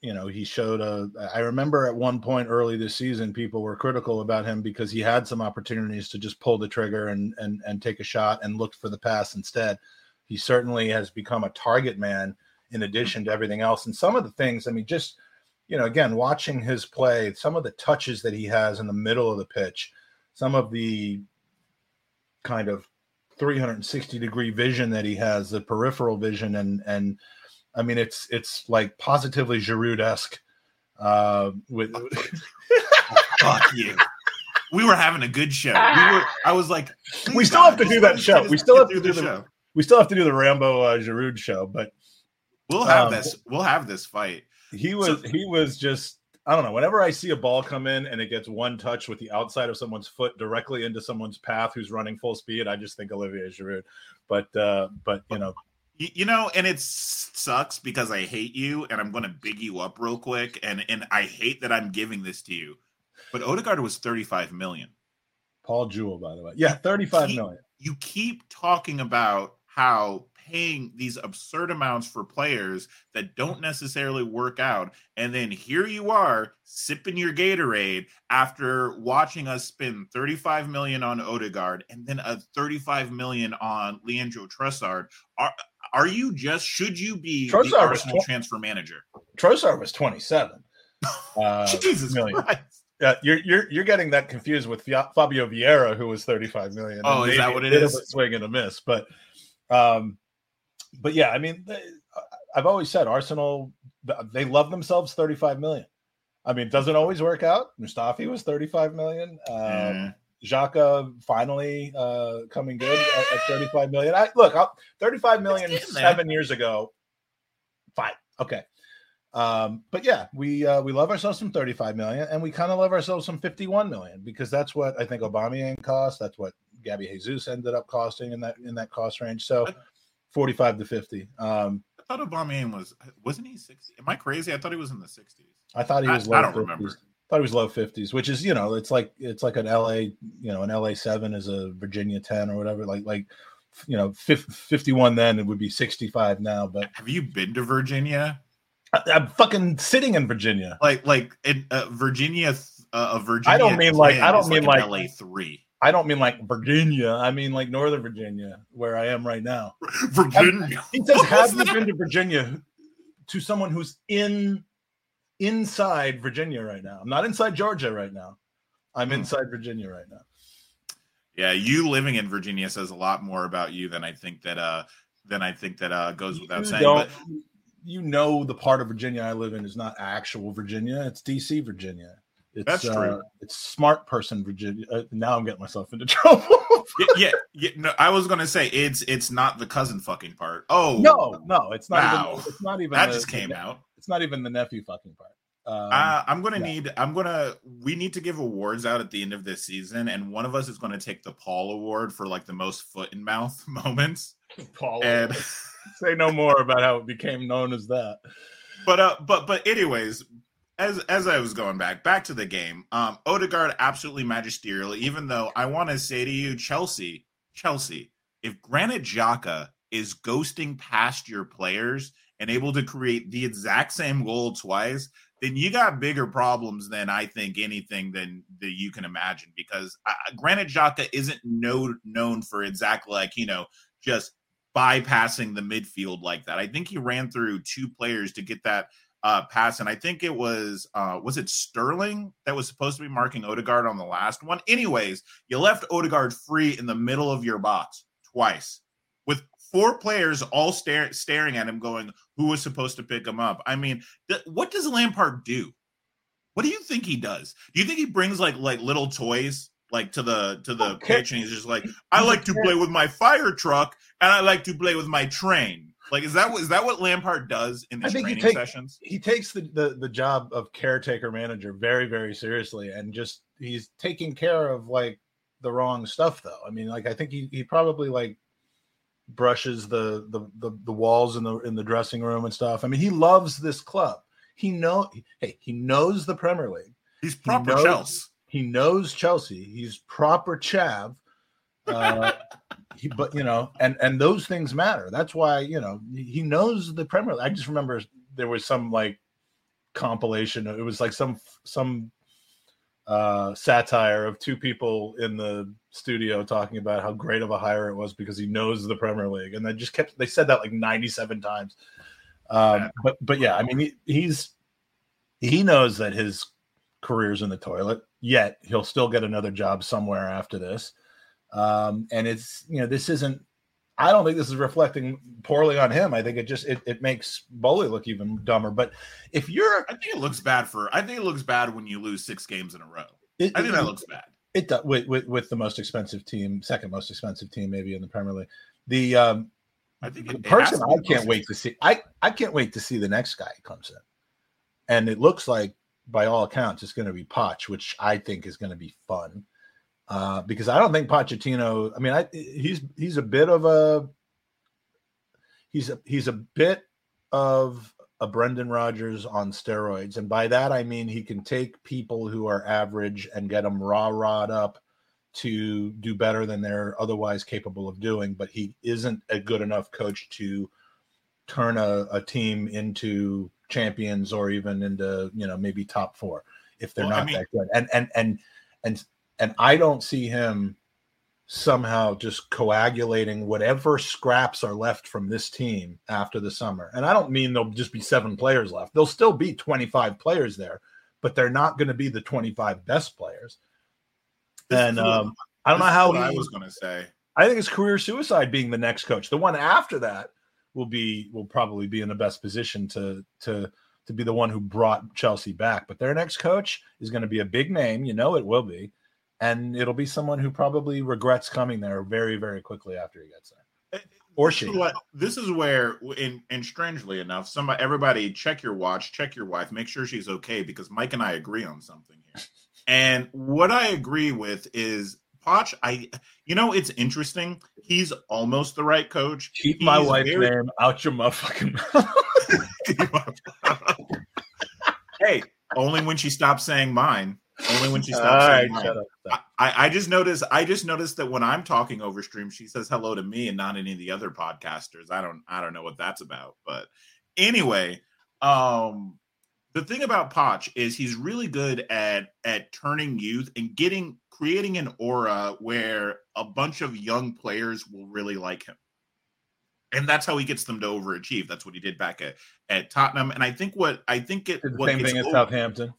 you know, he showed a. I remember at one point early this season, people were critical about him because he had some opportunities to just pull the trigger and and and take a shot and looked for the pass instead. He certainly has become a target man in addition to everything else. And some of the things, I mean, just you know, again, watching his play, some of the touches that he has in the middle of the pitch, some of the kind of 360 degree vision that he has, the peripheral vision, and and I mean it's it's like positively Giroud esque. Uh, with Fuck you. We were having a good show. We were. I was like, We still have to do that show. We still have to do the the- show. we still have to do the Rambo uh, Giroud show, but We'll have um, this. We'll have this fight. He was he was just I don't know. Whenever I see a ball come in and it gets one touch with the outside of someone's foot directly into someone's path who's running full speed, I just think Olivier Giroud. But uh, but you know, You, know, and it sucks because I hate you, and I'm going to big you up real quick, and and I hate that I'm giving this to you. But Odegaard was 35 million. Paul Jewell, by the way, yeah, thirty five He- million. You keep talking about how paying these absurd amounts for players that don't necessarily work out, and then here you are sipping your Gatorade after watching us spend 35 million on Odegaard and then a 35 million on Leandro Trossard. Are are you just should you be Trossard the Arsenal tw- transfer manager? Trossard was twenty seven. Uh, Jesus million. Christ. Yeah, you're you're you're getting that confused with Fabio Vieira, who was 35 million. Oh, is that what it is? it bit of is? a swing and a miss, but um, but yeah, I mean, they, I've always said Arsenal they love themselves 35 million. I mean, it doesn't always work out. Mustafi was 35 million. Um. Xhaka finally uh, coming good at, at 35 million. I look, I'll, 35 million seven years ago. Fine, okay. Um, but yeah, we uh, we love ourselves some 35 million, and we kind of love ourselves some 51 million because that's what I think Aubameyang cost. That's what Gabby Jesus ended up costing in that in that cost range. So 45 to 50. Um, I thought Aubameyang was wasn't he 60? Am I crazy? I thought he was in the 60s. I thought he I- was low I don't 50s. remember. Thought he was low 50s, which is you know it's like it's like an LA you know an LA seven is a Virginia 10 or whatever. Like like you know fif- 51 then it would be 65 now. But Have you been to Virginia? I, am fucking sitting in Virginia. Like like in uh, Virginia, uh, Virginia. I don't mean like I don't mean like, LA three. I don't mean like Virginia. I mean like Northern Virginia, where I am right now. Virginia. He says, "Have you been to Virginia?" To someone who's in inside Virginia right now. I'm not inside Georgia right now. I'm hmm. inside Virginia right now. Yeah, you living in Virginia says a lot more about you than I think that uh than I think that uh goes without you saying. But you know the part of Virginia I live in is not actual Virginia, it's DC Virginia. It's, That's true. Uh, it's smart person Virginia. Uh, now I'm getting myself into trouble. yeah, yeah, yeah, no, I was gonna say it's it's not the cousin fucking part. Oh no, no, it's not. Wow. Even, it's not even that the, just came the, out. It's not even the nephew fucking part. Um, uh, I'm gonna yeah. need. I'm gonna. We need to give awards out at the end of this season, and one of us is going to take the Paul Award for like the most foot and mouth moments. Paul, and say no more about how it became known as that. But uh, but but anyways, as as I was going back back to the game, um, Odegaard absolutely magisterial. Even though I want to say to you, Chelsea, Chelsea, if Granit Xhaka is ghosting past your players and able to create the exact same goal twice, then you got bigger problems than I think anything than that you can imagine. Because uh, Granit Xhaka isn't no, known for exactly like you know just bypassing the midfield like that. I think he ran through two players to get that uh, pass, and I think it was uh, was it Sterling that was supposed to be marking Odegaard on the last one. Anyways, you left Odegaard free in the middle of your box twice with four players all stare, staring at him, going, "Who was supposed to pick him up?" I mean, th- what does Lampard do? What do you think he does? Do you think he brings like like little toys like to the to the okay. pitch, and he's just like, "I like to play with my fire truck, and I like to play with my train." Like, is that is that what Lampard does in these training take, sessions? He takes the, the the job of caretaker manager very very seriously, and just he's taking care of like the wrong stuff though. I mean, like I think he he probably like brushes the the the, the walls in the in the dressing room and stuff. I mean, he loves this club. He know hey he knows the Premier League. He's proper he knows, Chelsea. He knows Chelsea. He's proper Chav. Uh, he, but you know, and and those things matter. That's why you know he knows the Premier. I just remember there was some like compilation. It was like some some uh satire of two people in the studio talking about how great of a hire it was because he knows the Premier League, and they just kept they said that like ninety seven times. Um, but but yeah, I mean he, he's he knows that his career's in the toilet. Yet he'll still get another job somewhere after this. Um, and it's you know this isn't. I don't think this is reflecting poorly on him. I think it just it, it makes Boehly look even dumber. But if you're, I think it looks bad for. I think it looks bad when you lose six games in a row. It, I think it, that looks bad. It does with, with with the most expensive team, second most expensive team maybe in the Premier League. The um, I think the person I can't wait to see. I I can't wait to see the next guy comes in, and it looks like by all accounts it's going to be Poch, which I think is going to be fun uh, because I don't think Pochettino. I mean, I, he's he's a bit of a he's a he's a bit of a Brendan Rodgers on steroids, and by that I mean he can take people who are average and get them raw rod up to do better than they're otherwise capable of doing. But he isn't a good enough coach to turn a, a team into champions or even into you know maybe top four if they're well, not I mean, that good. And and and and and I don't see him somehow just coagulating whatever scraps are left from this team after the summer. And I don't mean there'll just be seven players left. There'll still be 25 players there, but they're not going to be the 25 best players. and um, I don't know how he, I was going to say. I think it's career suicide being the next coach. The one after that will be will probably be in the best position to to to be the one who brought Chelsea back. But their next coach is going to be a big name. You know it will be and it'll be someone who probably regrets coming there very, very quickly after he gets there. Eh, or she. What, this is where, and, and strangely enough, somebody, everybody, check your watch, check your wife, make sure she's okay, because Mike and I agree on something here. and what I agree with is Poch. I, you know, it's interesting. He's almost the right coach. Keep He's my wife's very... name out your motherfucking mouth. hey, only when she stops saying mine. Only when she stops saying right, I, I just noticed I just noticed that when I'm talking over stream, she says hello to me and not any of the other podcasters. I don't I don't know what that's about. But anyway, Um, the thing about Poch is he's really good at at turning youth and getting creating an aura where a bunch of young players will really like him. And that's how he gets them to overachieve. That's what he did back at, at Tottenham. And I think what I think it Did the what same gets thing as over- Southampton.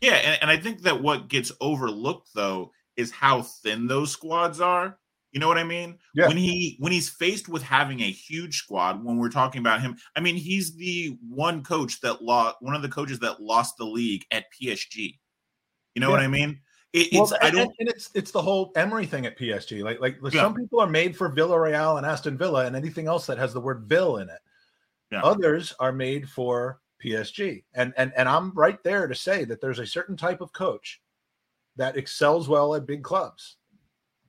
Yeah, and, and I think that what gets overlooked though is how thin those squads are. You know what I mean? Yeah. When he when he's faced with having a huge squad, when we're talking about him, I mean, he's the one coach that lost one of the coaches that lost the league at PSG. You know what I mean? It, Well, it's I and, don't and it's it's the whole Emery thing at PSG. Like like Yeah. some people are made for Villarreal and Aston Villa and anything else that has the word Vill in it. Yeah. Others are made for PSG. And and and I'm right there to say that there's a certain type of coach that excels well at big clubs.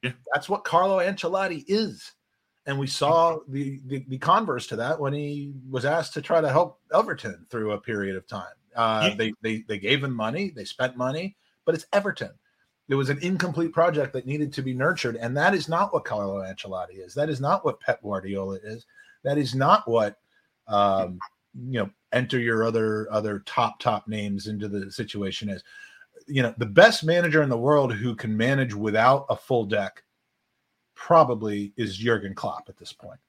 Yeah. That's what Carlo Ancelotti is. And we saw the, the the converse to that when he was asked to try to help Everton through a period of time. Uh, Yeah. they, they they gave him money, they spent money, but it's Everton. It was an incomplete project that needed to be nurtured, and that is not what Carlo Ancelotti is. That is not what Pep Guardiola is. That is not what um, you know. Enter your other other top top names into the situation is. You know, the best manager in the world who can manage without a full deck probably is Jurgen Klopp at this point.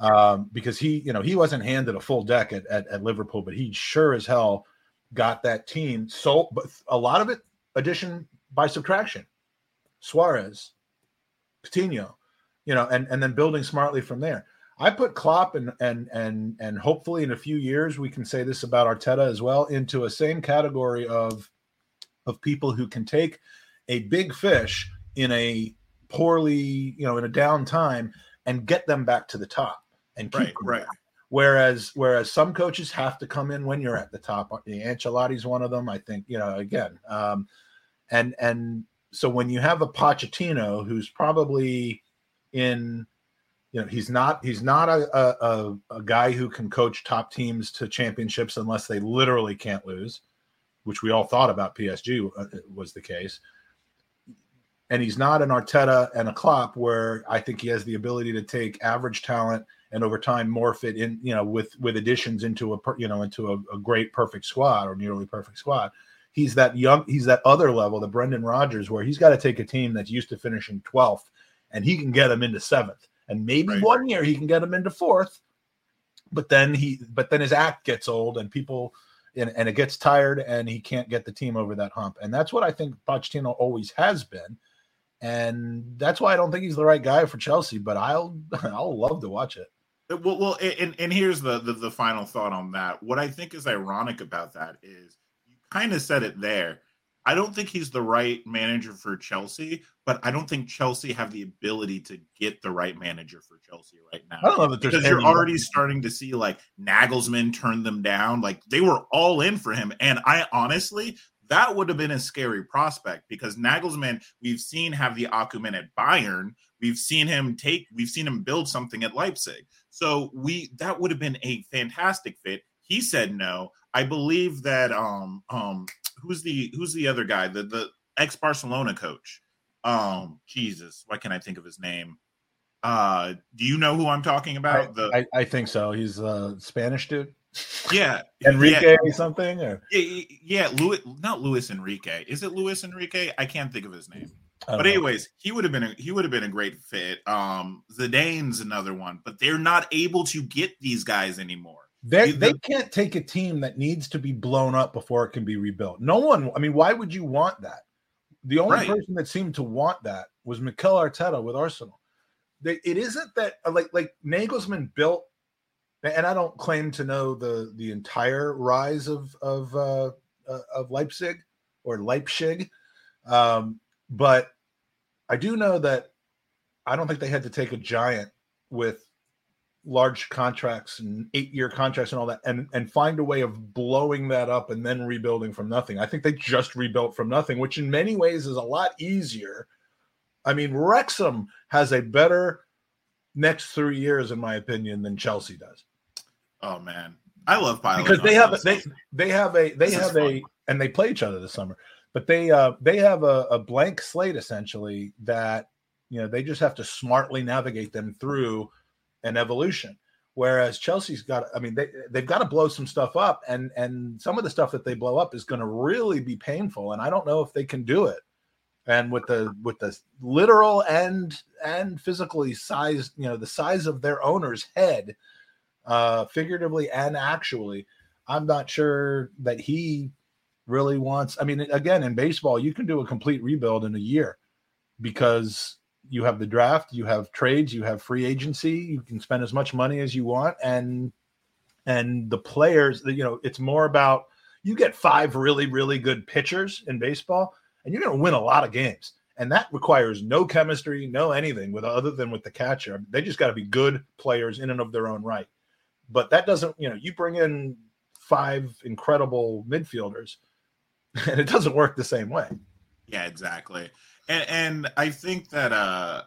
Um, because he, you know, he wasn't handed a full deck at, at, at Liverpool, but he sure as hell got that team. So, but a lot of it addition by subtraction. Suarez, Coutinho, you know, and and then building smartly from there. I put Klopp and and and and hopefully in a few years we can say this about Arteta as well into a same category of of people who can take a big fish in a poorly, you know, in a down time and get them back to the top and keep right, right. Whereas whereas some coaches have to come in when you're at the top. Ancelotti's one of them. I think you know again, um, and and so when you have a Pochettino who's probably in, you know, he's not he's not a a, a, guy who can coach top teams to championships unless they literally can't lose, which we all thought about PSG uh, was the case. And he's not an Arteta and a Klopp where I think he has the ability to take average talent and over time morph it in, you know, with with additions into a you know into a, a great perfect squad or nearly perfect squad. He's that young, he's that other level, the Brendan Rodgers, where he's got to take a team that's used to finishing 12th and he can get them into seventh. And maybe Right. one year he can get him into fourth, but then he but then his act gets old and people and, and it gets tired and he can't get the team over that hump. And that's what I think Pochettino always has been. And that's why I don't think he's the right guy for Chelsea, but I'll I'll love to watch it. Uh, Well, well, and and here's the, the the final thought on that. What I think is ironic about that is you kind of said it there. I don't think he's the right manager for Chelsea, but I don't think Chelsea have the ability to get the right manager for Chelsea right now. I don't know that there's because you're already starting to see like Nagelsmann turn them down. Like they were all in for him, and I honestly that would have been a scary prospect because Nagelsmann we've seen have the acumen at Bayern. We've seen him take. We've seen him build something at Leipzig. So we that would have been a fantastic fit. He said no. I believe that um um who's the who's the other guy the the ex Barcelona coach. Um Jesus, why can't I think of his name? Uh do you know who I'm talking about? the I, I think so. He's a Spanish dude. yeah Enrique something or Yeah, yeah, Louis, not Luis Enrique. Is it Luis Enrique? I can't think of his name. I But know. anyways, he would have been a, he would have been a great fit. Um, Zidane's another one, but they're not able to get these guys anymore. They The- they can't take a team that needs to be blown up before it can be rebuilt. No one. I mean, why would you want that? The only Right. person that seemed to want that was Mikel Arteta with Arsenal. They, it isn't that uh, like like Nagelsmann built, and I don't claim to know the the entire rise of of uh, uh, of Leipzig or Leipzig, um, but I do know that I don't think they had to take a giant with large contracts and eight year contracts and all that and and find a way of blowing that up and then rebuilding from nothing. I think they just rebuilt from nothing, which in many ways is a lot easier. I mean, Wrexham has a better next three years, in my opinion, than Chelsea does. Oh man, I love piling Because they have they they have a they This have a and they play each other this summer, but they uh they have a, a blank slate essentially that you know they just have to smartly navigate them through an evolution. Whereas Chelsea's got, I mean, they they've got to blow some stuff up, and and some of the stuff that they blow up is going to really be painful, and I don't know if they can do it. And with the with the literal and and physically size, you know, the size of their owner's head, uh, figuratively and actually, I'm not sure that he really wants. I mean, again, in baseball, you can do a complete rebuild in a year because you have the draft, you have trades, you have free agency, you can spend as much money as you want, and and the players, you know, it's more about you get five really really good pitchers in baseball, and you're going to win a lot of games, and that requires no chemistry, no anything with other than with the catcher. They just got to be good players in and of their own right. But that doesn't, you know, you bring in five incredible midfielders, and it doesn't work the same way. Yeah, exactly and and I think that uh,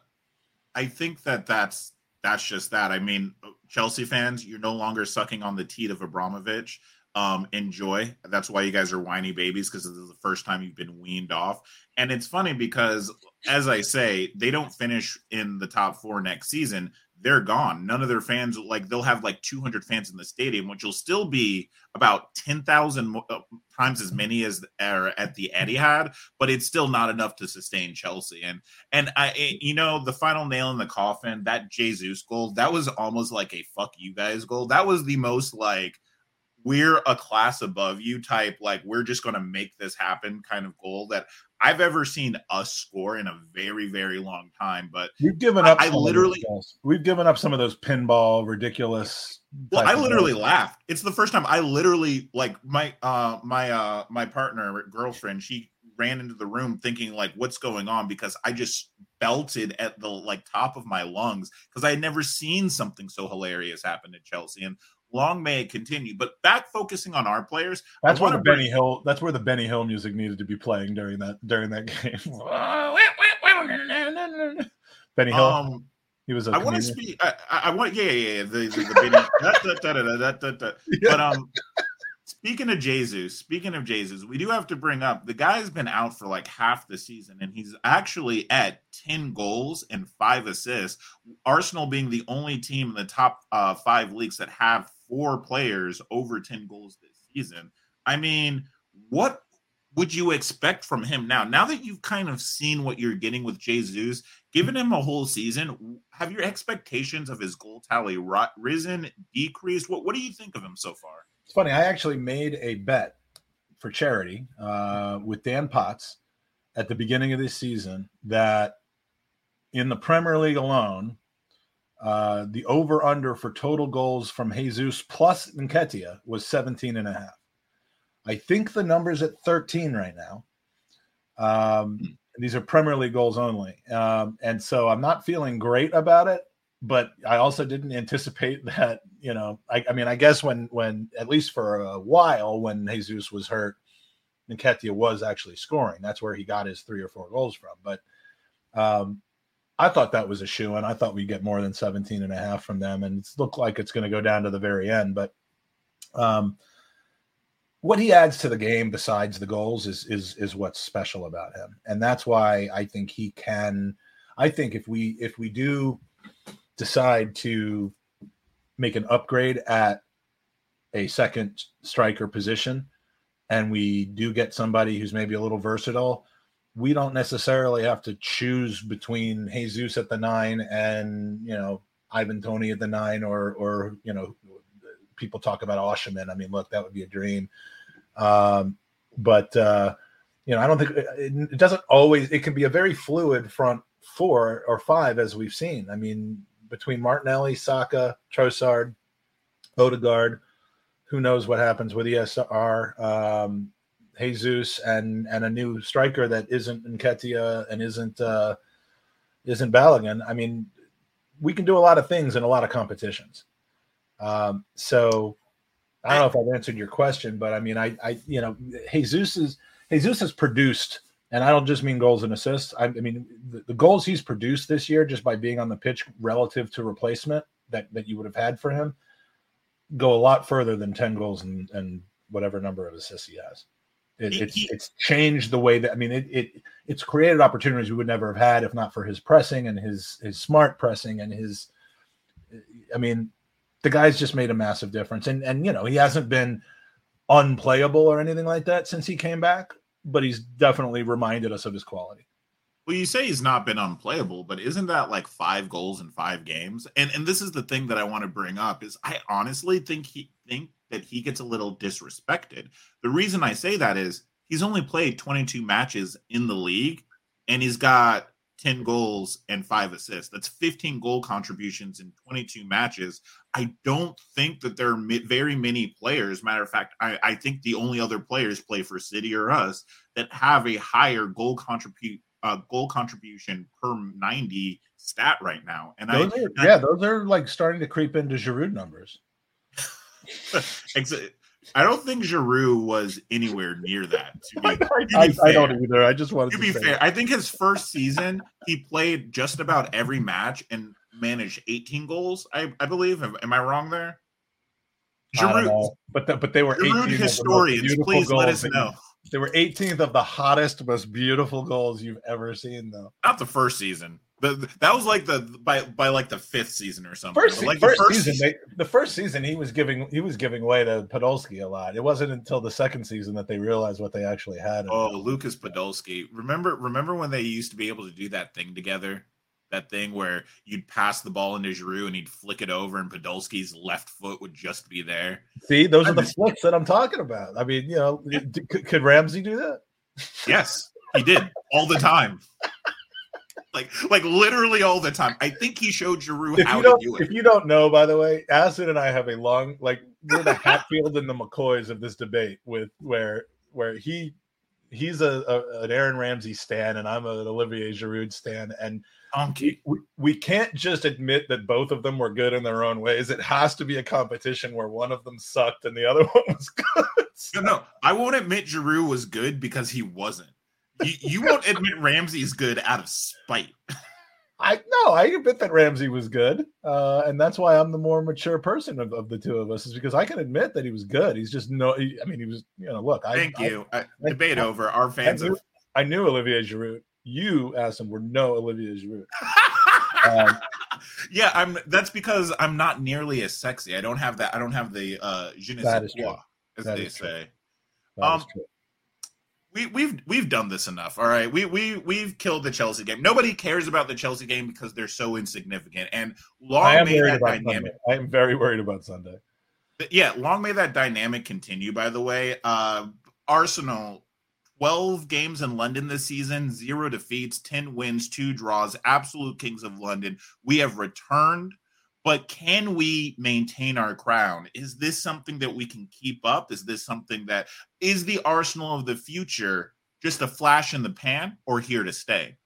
I think that that's that's just that. I mean, Chelsea fans, you're no longer sucking on the teat of Abramovich. Um, enjoy. That's why you guys are whiny babies because this is the first time you've been weaned off. And it's funny because, as I say, they don't finish in the top four next season they're gone. None of their fans like they'll have like 200 fans in the stadium, which will still be about 10,000 uh, times as many as are at the Etihad, but it's still not enough to sustain Chelsea. And and I eh, you know the final nail in the coffin that Jesus goal that was almost like a fuck you guys goal. That was the most like we're a class above you type like we're just going to make this happen kind of goal that I've ever seen us score in a very, very long time. But we've given up. I, I literally, we've given up some of those pinball ridiculous. Well, I literally laughed. It's the first time I literally like my uh my uh my partner girlfriend. She ran into the room thinking like, "What's going on?" Because I just belted at the like top of my lungs because I had never seen something so hilarious happen to Chelsea. And long may it continue. But back focusing on our players, that's where the. Benny Hill. That's where the Benny Hill music needed to be playing during that during that game. Benny Hill. Um, he was. I want to speak. I, I, want. Yeah, yeah, yeah. The, the, the Benny. da, da, da, yeah. But um. Speaking of Jesus, speaking of Jesus, we do have to bring up the guy's been out for like half the season, and he's actually at 10 goals and five assists. Arsenal being the only team in the top uh, five leagues that have four players over 10 goals this season. I mean, what would you expect from him now? Now that you've kind of seen what you're getting with Jesus, given him a whole season, have your expectations of his goal tally risen, decreased? What What do you think of him so far? It's funny. I actually made a bet for charity uh, with Dan Potts at the beginning of this season that in the Premier League alone, uh, the over under for total goals from Jesus plus Nketiah was 17 and a half. I think the number's at 13 right now. Um, these are Premier League goals only. Um, and so I'm not feeling great about it, but I also didn't anticipate that, you know, I, I mean, I guess when, when, at least for a while, when Jesus was hurt, Nketiah was actually scoring. That's where he got his three or four goals from. But um, I thought that was a shoe, and I thought we'd get more than 17 and a half from them. And it's looked like it's going to go down to the very end. But um, what he adds to the game besides the goals is is is what's special about him. And that's why I think he can I think if we if we do decide to make an upgrade at a second striker position and we do get somebody who's maybe a little versatile, we don't necessarily have to choose between Jesus at the nine and you know Ivan Toney at the nine, or or you know people talk about Osimhen. I mean, look, that would be a dream. Um, but uh, you know, I don't think it, it doesn't always. It can be a very fluid front four or five, as we've seen. I mean, between Martinelli, Saka, Trossard, Odegaard, who knows what happens with ESR. Um, Jesus and and a new striker that isn't Nketiah and isn't uh, isn't Balogun. I mean, we can do a lot of things in a lot of competitions. Um, so I don't know if I've answered your question, but I mean, I, I, you know, Jesus is Jesus has produced, and I don't just mean goals and assists. I, I mean, the, the, goals he's produced this year just by being on the pitch relative to replacement that that you would have had for him go a lot further than ten goals and and whatever number of assists he has. It, it's it's changed the way that I mean it, it it's created opportunities we would never have had if not for his pressing and his his smart pressing and his I mean the guy's just made a massive difference. And and you know, he hasn't been unplayable or anything like that since he came back, but he's definitely reminded us of his quality. Well, you say he's not been unplayable, but isn't that like five goals in five games? And and this is the thing that I want to bring up is I honestly think he think that he gets a little disrespected. The reason I say that is he's only played 22 matches in the league and he's got 10 goals and five assists. That's 15 goal contributions in 22 matches. I don't think that there are very many players. Matter of fact, I, I think the only other players play for City or us that have a higher goal contribute uh, goal contribution per 90 stat right now. And those I, are, yeah, those are like starting to creep into Giroud numbers. I don't think Giroud was anywhere near that. Be, I, I, I, don't either. I just wanted to, to be fair. I think his first season, he played just about every match and managed 18 goals. I, I believe. Am, am I wrong there? Giroud, but the, but they were Giroud historians. Please let us know. They were 18th of the hottest, most beautiful goals you've ever seen, though. Not the first season. The, that was like the by by like the fifth season or something. First, like first, first season, they, the first season he was giving he was giving way to Podolski a lot. It wasn't until the second season that they realized what they actually had. Oh, Lucas Podolski! Remember remember when they used to be able to do that thing together? That thing where you'd pass the ball into Giroud and he'd flick it over, and Podolski's left foot would just be there. See, those are the flicks that I'm talking about. I mean, you know, yeah. could, could Ramsey do that? Yes, he did all the time. like like literally all the time. I think he showed Giroud if how to do it. If you don't know, by the way, Acid and I have a long like we're the Hatfield and the McCoys of this debate with where where he he's a, a an Aaron Ramsey stan and I'm an Olivier Giroud stan and we, we, can't just admit that both of them were good in their own ways. It has to be a competition where one of them sucked and the other one was good. No, no, I won't admit Giroud was good because he wasn't you, you won't admit Ramsey's good out of spite. I no, I admit that Ramsey was good, uh, and that's why I'm the more mature person of, of, the two of us. Is because I can admit that he was good. He's just no. He, I mean, he was. You know, look. I, Thank you. I, I, debate over. Our fans. I knew, of... I knew Olivier Giroud. You, Aston, were no Olivier Giroud. um, yeah, I'm. That's because I'm not nearly as sexy. I don't have that. I don't have the uh, je ne sais quoi, as that they say. Um, we, we've we've done this enough. All right, we we we've killed the Chelsea game. Nobody cares about the Chelsea game because they're so insignificant. And long may that dynamic. Sunday. I am very worried about Sunday. Yeah, long may that dynamic continue. By the way, uh, Arsenal. 12 games in London this season, zero defeats, 10 wins, two draws, absolute kings of London. We have returned but can we maintain our crown? Is this something that we can keep up? Is this something that is the Arsenal of the future just a flash in the pan or here to stay?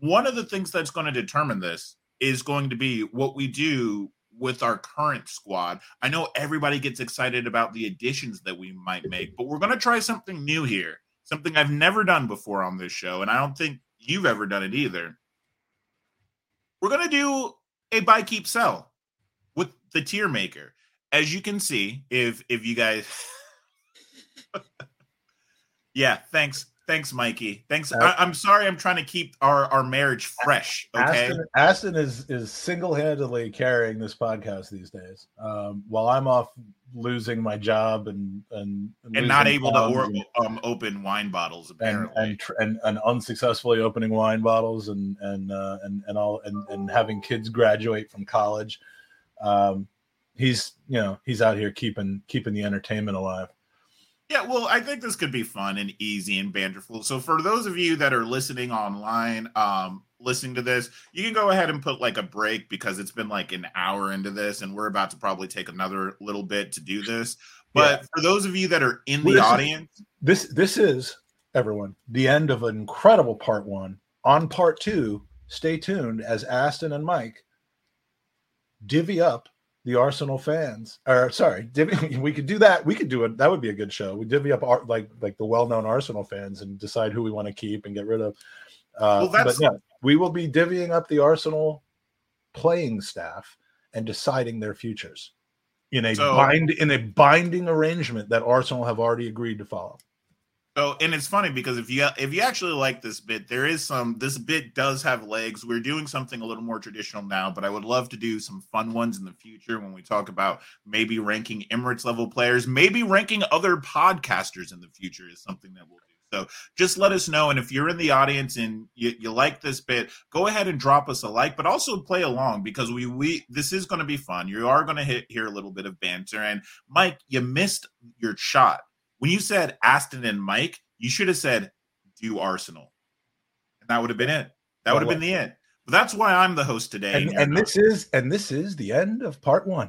One of the things that's going to determine this is going to be what we do with our current squad. I know everybody gets excited about the additions that we might make, but we're going to try something new here, something I've never done before on this show, and I don't think you've ever done it either. We're going to do a buy, keep, sell with the tier maker. As you can see, if if you guys Yeah, thanks. Thanks, Mikey. Thanks. Uh, I, am sorry. I'm trying to keep our, our marriage fresh. Okay. Aston, Aston is is single handedly carrying this podcast these days. Um, while I'm off losing my job and and and, not able to or, um, open wine bottles apparently, and and, and and, unsuccessfully opening wine bottles and and uh, and and all and, and having kids graduate from college um, he's you know he's out here keeping keeping the entertainment alive. Yeah, well, I think this could be fun and easy and banterful. So for those of you that are listening online, um, listening to this, you can go ahead and put like a break because it's been like an hour into this, and we're about to probably take another little bit to do this. But yeah. for those of you that are in well, the audience, this this is everyone the end of an incredible part one. On part two, stay tuned as Aston and Mike divvy up the Arsenal fans. Or sorry, divvy, we could do that. We could do it. That would be a good show. We divvy up our, like like the well-known Arsenal fans and decide who we want to keep and get rid of. Uh, well, but yeah, we will be divvying up the Arsenal playing staff and deciding their futures in a so, bind in a binding arrangement that Arsenal have already agreed to follow. So, and it's funny because if you if you actually like this bit, there is some. This bit does have legs. We're doing something a little more traditional now, but I would love to do some fun ones in the future when we talk about maybe ranking Emirates level players, maybe ranking other podcasters in the future is something that we'll do. So just let us know. And if you're in the audience and you, you like this bit, go ahead and drop us a like, but also play along because we we this is going to be fun. You are going to hear a little bit of banter. And Mike, you missed your shot when you said Aston and Mike. You should have said do Arsenal, and that would have been it. That would have been the end. But that's why I'm the host today. And, and this is and this is the end of part one.